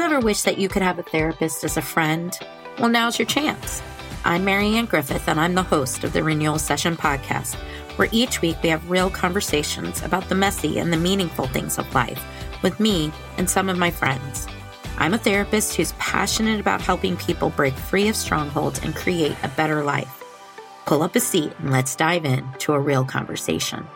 you ever wish that you could have a therapist as a friend? Well, now's your chance. I'm Marianne Griffith, and I'm the host of the Renewal Session podcast, where each week we have real conversations about the messy and the meaningful things of life with me and some of my friends. I'm a therapist who's passionate about helping people break free of strongholds and create a better life. Pull up a seat and let's dive in to a real conversation.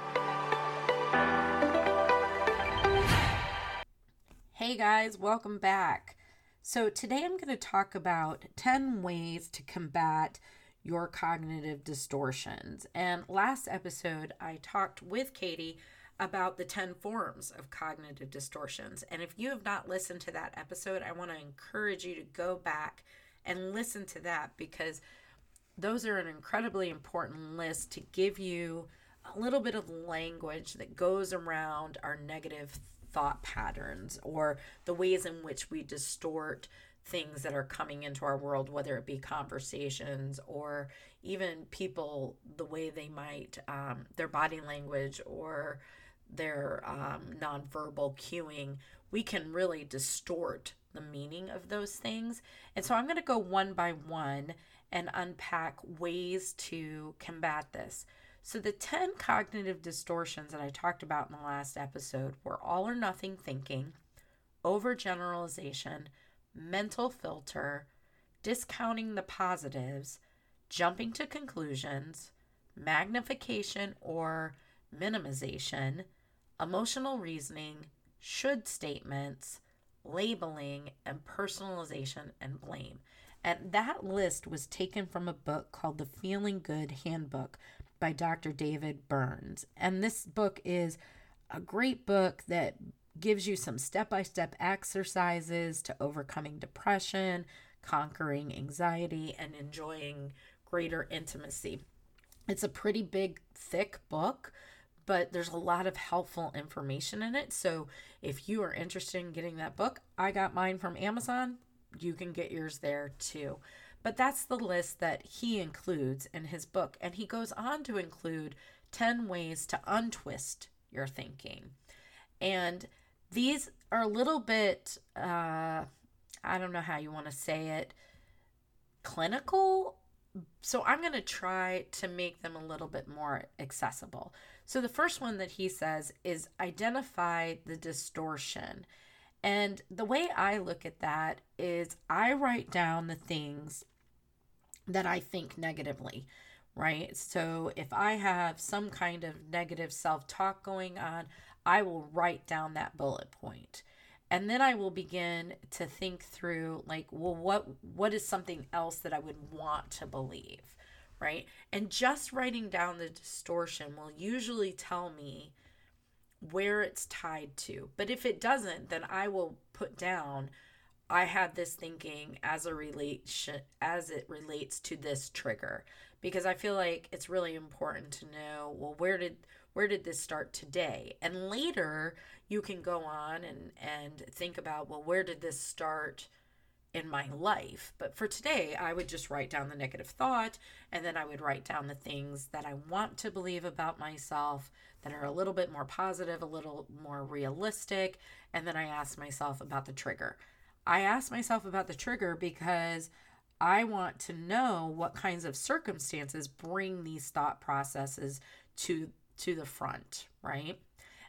Guys, welcome back. So, today I'm going to talk about 10 ways to combat your cognitive distortions. And last episode, I talked with Katie about the 10 forms of cognitive distortions. And if you have not listened to that episode, I want to encourage you to go back and listen to that because those are an incredibly important list to give you a little bit of language that goes around our negative thought patterns or the ways in which we distort things that are coming into our world, whether it be conversations or even people, the way they might, um, their body language or their um, nonverbal cueing, we can really distort the meaning of those things. And so I'm going to go one by one and unpack ways to combat this. So, the 10 cognitive distortions that I talked about in the last episode were all or nothing thinking, overgeneralization, mental filter, discounting the positives, jumping to conclusions, magnification or minimization, emotional reasoning, should statements, labeling, and personalization and blame. And that list was taken from a book called The Feeling Good Handbook by Dr. David Burns. And this book is a great book that gives you some step by step exercises to overcoming depression, conquering anxiety, and enjoying greater intimacy. It's a pretty big, thick book, but there's a lot of helpful information in it. So if you are interested in getting that book, I got mine from Amazon. You can get yours there too. But that's the list that he includes in his book. And he goes on to include 10 ways to untwist your thinking. And these are a little bit, uh, I don't know how you want to say it, clinical. So I'm going to try to make them a little bit more accessible. So the first one that he says is identify the distortion. And the way I look at that is I write down the things that I think negatively, right? So if I have some kind of negative self talk going on, I will write down that bullet point. And then I will begin to think through like, well, what what is something else that I would want to believe? Right. And just writing down the distortion will usually tell me where it's tied to. But if it doesn't, then I will put down I had this thinking as a relation as it relates to this trigger because I feel like it's really important to know well where did where did this start today? And later you can go on and and think about well where did this start in my life? But for today I would just write down the negative thought and then I would write down the things that I want to believe about myself that are a little bit more positive a little more realistic and then I ask myself about the trigger I ask myself about the trigger because I want to know what kinds of circumstances bring these thought processes to to the front, right?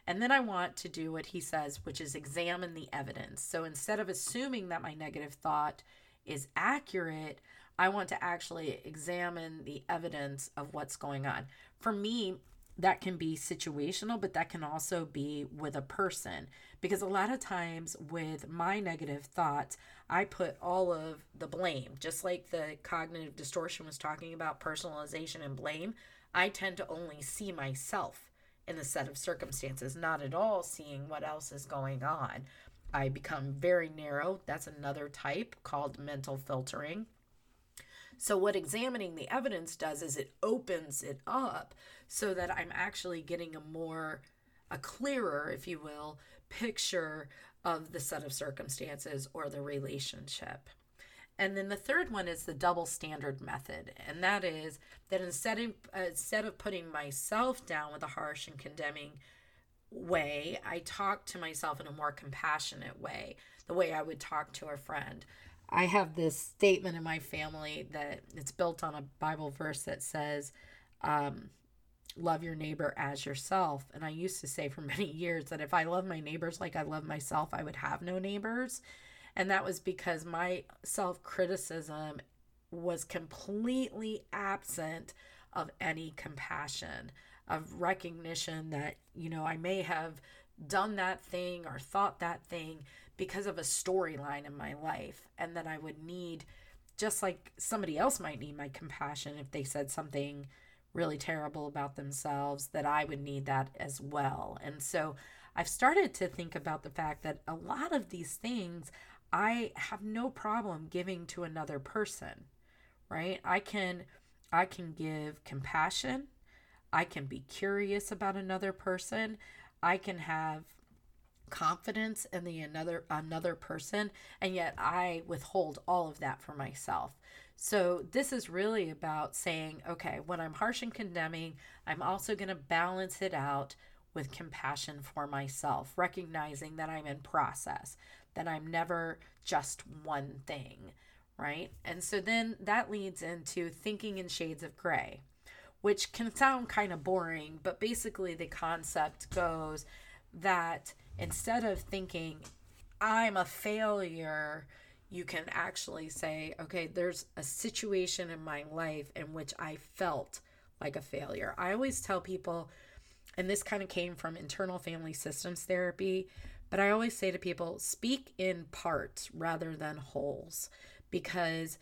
And then I want to do what he says, which is examine the evidence. So instead of assuming that my negative thought is accurate, I want to actually examine the evidence of what's going on. For me, that can be situational, but that can also be with a person. Because a lot of times with my negative thoughts, I put all of the blame, just like the cognitive distortion was talking about personalization and blame. I tend to only see myself in the set of circumstances, not at all seeing what else is going on. I become very narrow. That's another type called mental filtering. So, what examining the evidence does is it opens it up so that I'm actually getting a more, a clearer, if you will, picture of the set of circumstances or the relationship. And then the third one is the double standard method. And that is that instead of, instead of putting myself down with a harsh and condemning way, I talk to myself in a more compassionate way, the way I would talk to a friend. I have this statement in my family that it's built on a Bible verse that says, um, love your neighbor as yourself. And I used to say for many years that if I love my neighbors like I love myself, I would have no neighbors. And that was because my self criticism was completely absent of any compassion, of recognition that, you know, I may have done that thing or thought that thing because of a storyline in my life, and that I would need, just like somebody else might need my compassion if they said something really terrible about themselves, that I would need that as well. And so I've started to think about the fact that a lot of these things I have no problem giving to another person, right? I can I can give compassion. I can be curious about another person. I can have confidence in the another another person and yet I withhold all of that for myself. So this is really about saying, okay, when I'm harsh and condemning, I'm also going to balance it out with compassion for myself, recognizing that I'm in process, that I'm never just one thing, right? And so then that leads into thinking in shades of gray, which can sound kind of boring, but basically the concept goes that instead of thinking, I'm a failure, you can actually say, okay, there's a situation in my life in which I felt like a failure. I always tell people, and this kind of came from internal family systems therapy, but I always say to people, speak in parts rather than wholes because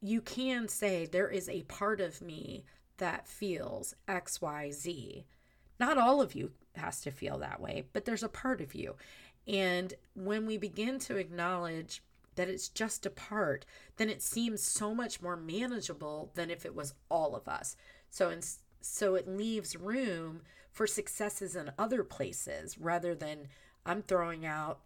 you can say there is a part of me that feels XYZ. Not all of you has to feel that way, but there's a part of you. And when we begin to acknowledge that it's just a part, then it seems so much more manageable than if it was all of us. So in, so it leaves room for successes in other places rather than I'm throwing out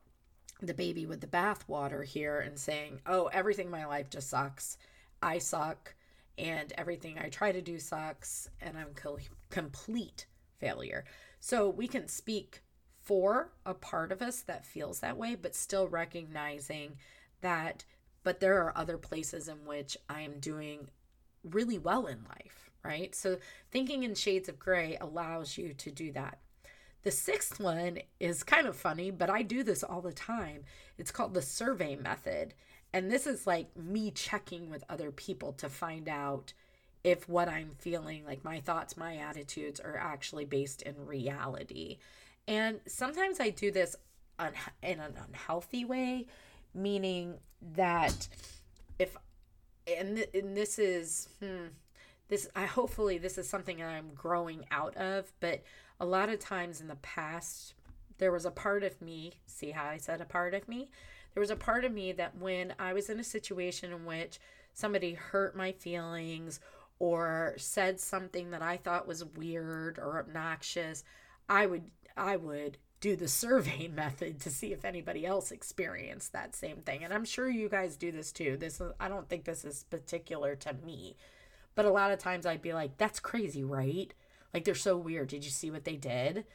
the baby with the bathwater here and saying, "Oh, everything in my life just sucks. I suck." And everything I try to do sucks, and I'm co- complete failure. So we can speak for a part of us that feels that way, but still recognizing that, but there are other places in which I am doing really well in life, right? So thinking in shades of gray allows you to do that. The sixth one is kind of funny, but I do this all the time. It's called the survey method. And this is like me checking with other people to find out if what I'm feeling, like my thoughts, my attitudes, are actually based in reality. And sometimes I do this un- in an unhealthy way, meaning that if, and, and this is, hmm, this, I hopefully this is something I'm growing out of, but a lot of times in the past, there was a part of me, see how I said a part of me? There was a part of me that when I was in a situation in which somebody hurt my feelings or said something that I thought was weird or obnoxious, I would I would do the survey method to see if anybody else experienced that same thing. And I'm sure you guys do this too. This is I don't think this is particular to me. But a lot of times I'd be like, that's crazy, right? Like they're so weird. Did you see what they did?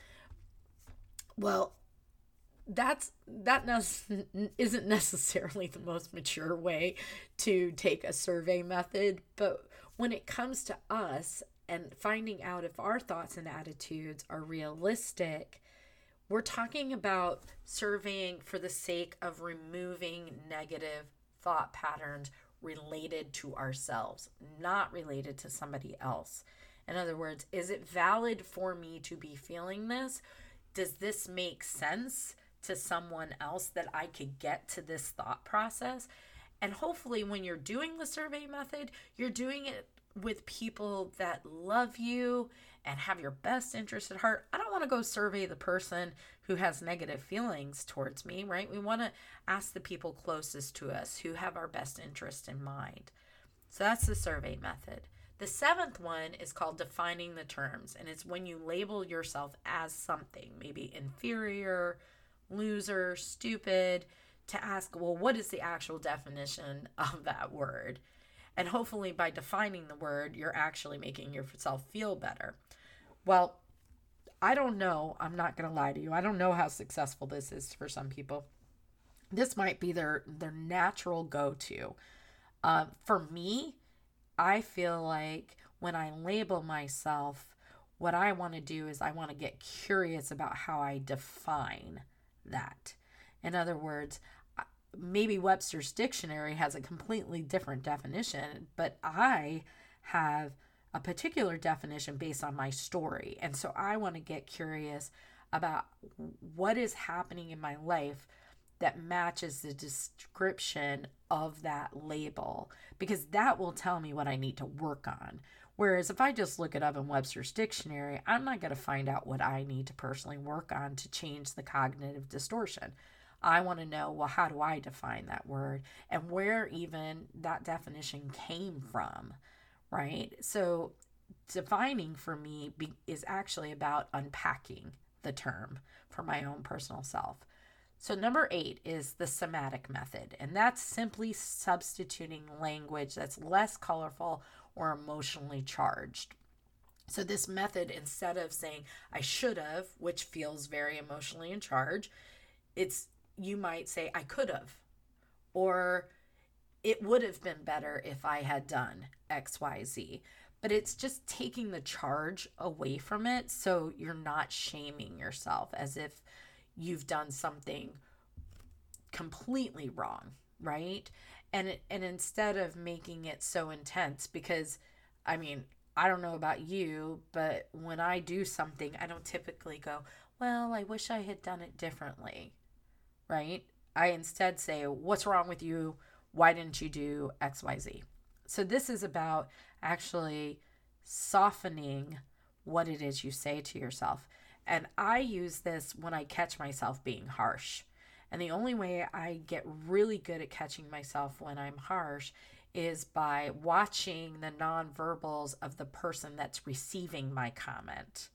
Well, that's that ne- isn't necessarily the most mature way to take a survey method, but when it comes to us and finding out if our thoughts and attitudes are realistic, we're talking about surveying for the sake of removing negative thought patterns related to ourselves, not related to somebody else. In other words, is it valid for me to be feeling this? Does this make sense to someone else that I could get to this thought process? And hopefully, when you're doing the survey method, you're doing it with people that love you and have your best interest at heart. I don't want to go survey the person who has negative feelings towards me, right? We want to ask the people closest to us who have our best interest in mind. So that's the survey method. The seventh one is called defining the terms, and it's when you label yourself as something, maybe inferior, loser, stupid to ask, well, what is the actual definition of that word? And hopefully, by defining the word, you're actually making yourself feel better. Well, I don't know. I'm not going to lie to you. I don't know how successful this is for some people. This might be their their natural go-to. Uh, for me, I feel like when I label myself, what I want to do is I want to get curious about how I define that. In other words, maybe Webster's dictionary has a completely different definition, but I have a particular definition based on my story. And so I want to get curious about what is happening in my life that matches the description of that label because that will tell me what I need to work on. Whereas if I just look it up in Webster's dictionary, I'm not going to find out what I need to personally work on to change the cognitive distortion. I want to know, well, how do I define that word and where even that definition came from, right? So, defining for me be, is actually about unpacking the term for my own personal self. So, number eight is the semantic method, and that's simply substituting language that's less colorful or emotionally charged. So, this method, instead of saying I should have, which feels very emotionally in charge, it's you might say, I could have, or it would have been better if I had done XYZ. But it's just taking the charge away from it so you're not shaming yourself as if you've done something completely wrong, right? And and instead of making it so intense because I mean, I don't know about you, but when I do something, I don't typically go, "Well, I wish I had done it differently." Right? I instead say, What's wrong with you? Why didn't you do XYZ? So this is about actually softening what it is you say to yourself. And I use this when I catch myself being harsh. And the only way I get really good at catching myself when I'm harsh is by watching the nonverbals of the person that's receiving my comment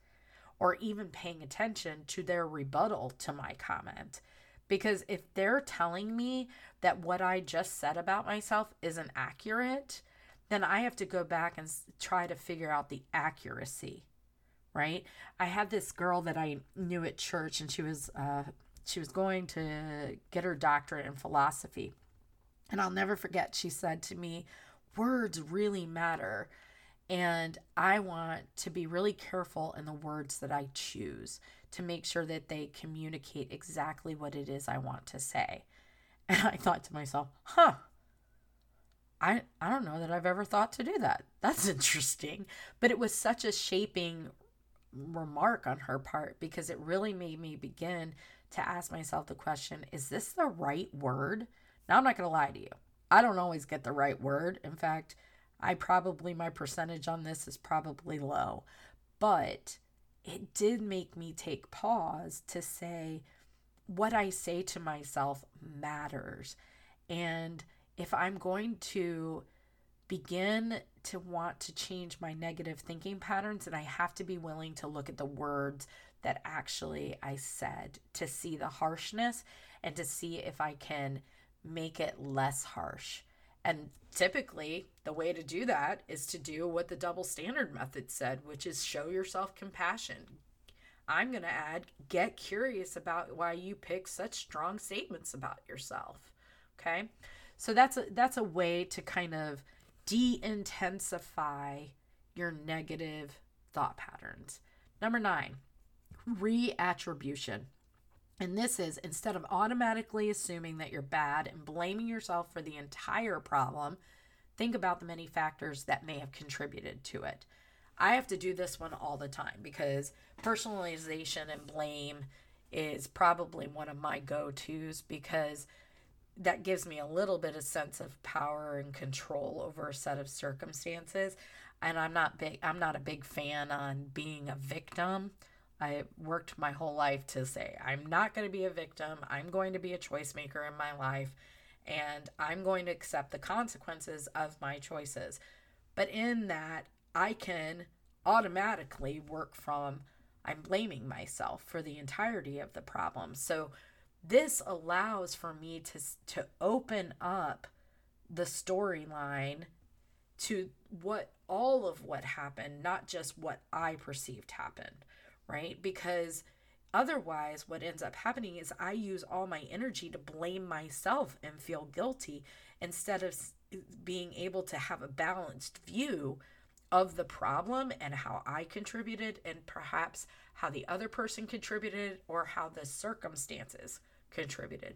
or even paying attention to their rebuttal to my comment. Because if they're telling me that what I just said about myself isn't accurate, then I have to go back and try to figure out the accuracy, right? I had this girl that I knew at church, and she was uh, she was going to get her doctorate in philosophy, and I'll never forget. She said to me, "Words really matter." And I want to be really careful in the words that I choose to make sure that they communicate exactly what it is I want to say. And I thought to myself, huh, I, I don't know that I've ever thought to do that. That's interesting. But it was such a shaping remark on her part because it really made me begin to ask myself the question is this the right word? Now, I'm not going to lie to you. I don't always get the right word. In fact, I probably, my percentage on this is probably low. But it did make me take pause to say, what I say to myself matters. And if I'm going to begin to want to change my negative thinking patterns, then I have to be willing to look at the words that actually I said to see the harshness and to see if I can make it less harsh. And typically, the way to do that is to do what the double standard method said, which is show yourself compassion. I'm going to add get curious about why you pick such strong statements about yourself. Okay? So that's a that's a way to kind of de-intensify your negative thought patterns. Number 9, reattribution. And this is instead of automatically assuming that you're bad and blaming yourself for the entire problem, think about the many factors that may have contributed to it. I have to do this one all the time because personalization and blame is probably one of my go tos because that gives me a little bit of sense of power and control over a set of circumstances and i'm not big i'm not a big fan on being a victim I worked my whole life to say, I'm not going to be a victim. I'm going to be a choice maker in my life, and I'm going to accept the consequences of my choices. But in that, I can automatically work from I'm blaming myself for the entirety of the problem. So this allows for me to to open up the storyline to what all of what happened, not just what I perceived happened right? Because otherwise, what ends up happening is I use all my energy to blame myself and feel guilty instead of being able to have a balanced view of the problem and how I contributed, and perhaps how the other person contributed or how the circumstances contributed.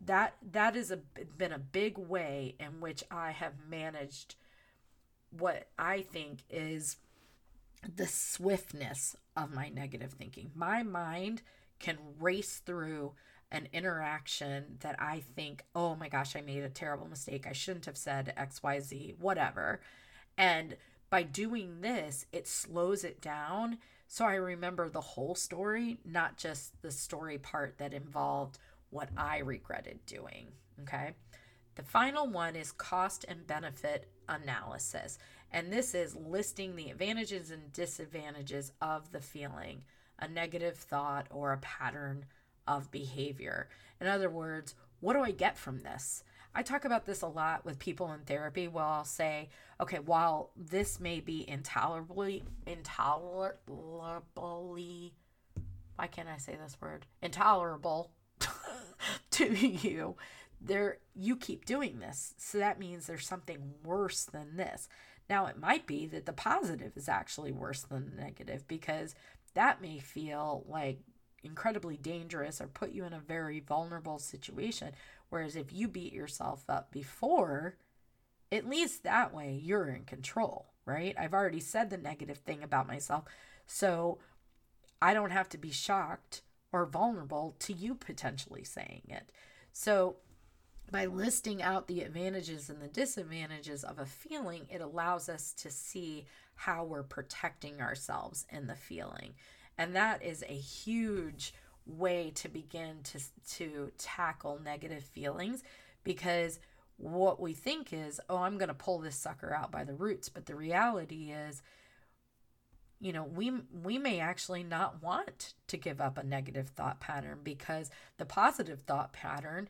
That that has been a big way in which I have managed what I think is the swiftness of my negative thinking. My mind can race through an interaction that I think, oh my gosh, I made a terrible mistake. I shouldn't have said XYZ, whatever. And by doing this, it slows it down. So I remember the whole story, not just the story part that involved what I regretted doing. Okay. The final one is cost and benefit analysis. And this is listing the advantages and disadvantages of the feeling, a negative thought, or a pattern of behavior. In other words, what do I get from this? I talk about this a lot with people in therapy. Well, I'll say, okay, while this may be intolerably, intolerably, why can't I say this word? Intolerable to you, there you keep doing this. So that means there's something worse than this. Now, it might be that the positive is actually worse than the negative because that may feel like incredibly dangerous or put you in a very vulnerable situation. Whereas if you beat yourself up before, at least that way you're in control, right? I've already said the negative thing about myself. So I don't have to be shocked or vulnerable to you potentially saying it. So by listing out the advantages and the disadvantages of a feeling, it allows us to see how we're protecting ourselves in the feeling. And that is a huge way to begin to, to tackle negative feelings because what we think is, oh, I'm going to pull this sucker out by the roots. But the reality is, you know, we we may actually not want to give up a negative thought pattern because the positive thought pattern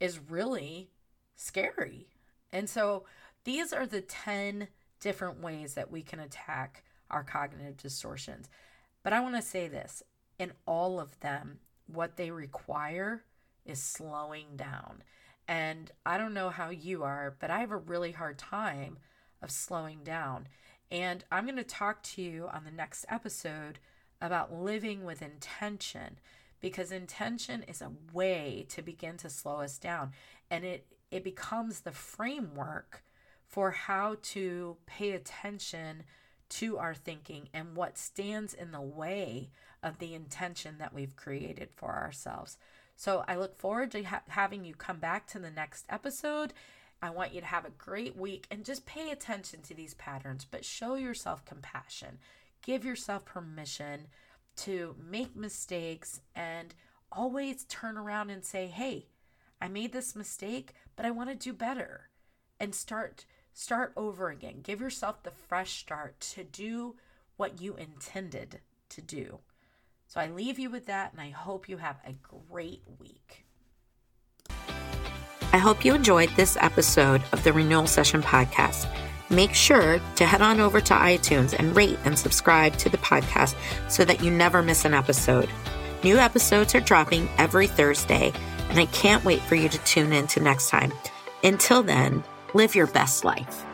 is really scary. And so these are the 10 different ways that we can attack our cognitive distortions. But I want to say this in all of them, what they require is slowing down. And I don't know how you are, but I have a really hard time of slowing down. And I'm going to talk to you on the next episode about living with intention because intention is a way to begin to slow us down and it it becomes the framework for how to pay attention to our thinking and what stands in the way of the intention that we've created for ourselves. So I look forward to ha- having you come back to the next episode. I want you to have a great week and just pay attention to these patterns, but show yourself compassion. Give yourself permission to make mistakes and always turn around and say, "Hey, I made this mistake, but I want to do better." And start start over again. Give yourself the fresh start to do what you intended to do. So I leave you with that and I hope you have a great week. I hope you enjoyed this episode of the Renewal Session podcast make sure to head on over to iTunes and rate and subscribe to the podcast so that you never miss an episode. New episodes are dropping every Thursday, and I can't wait for you to tune in to next time. Until then, live your best life.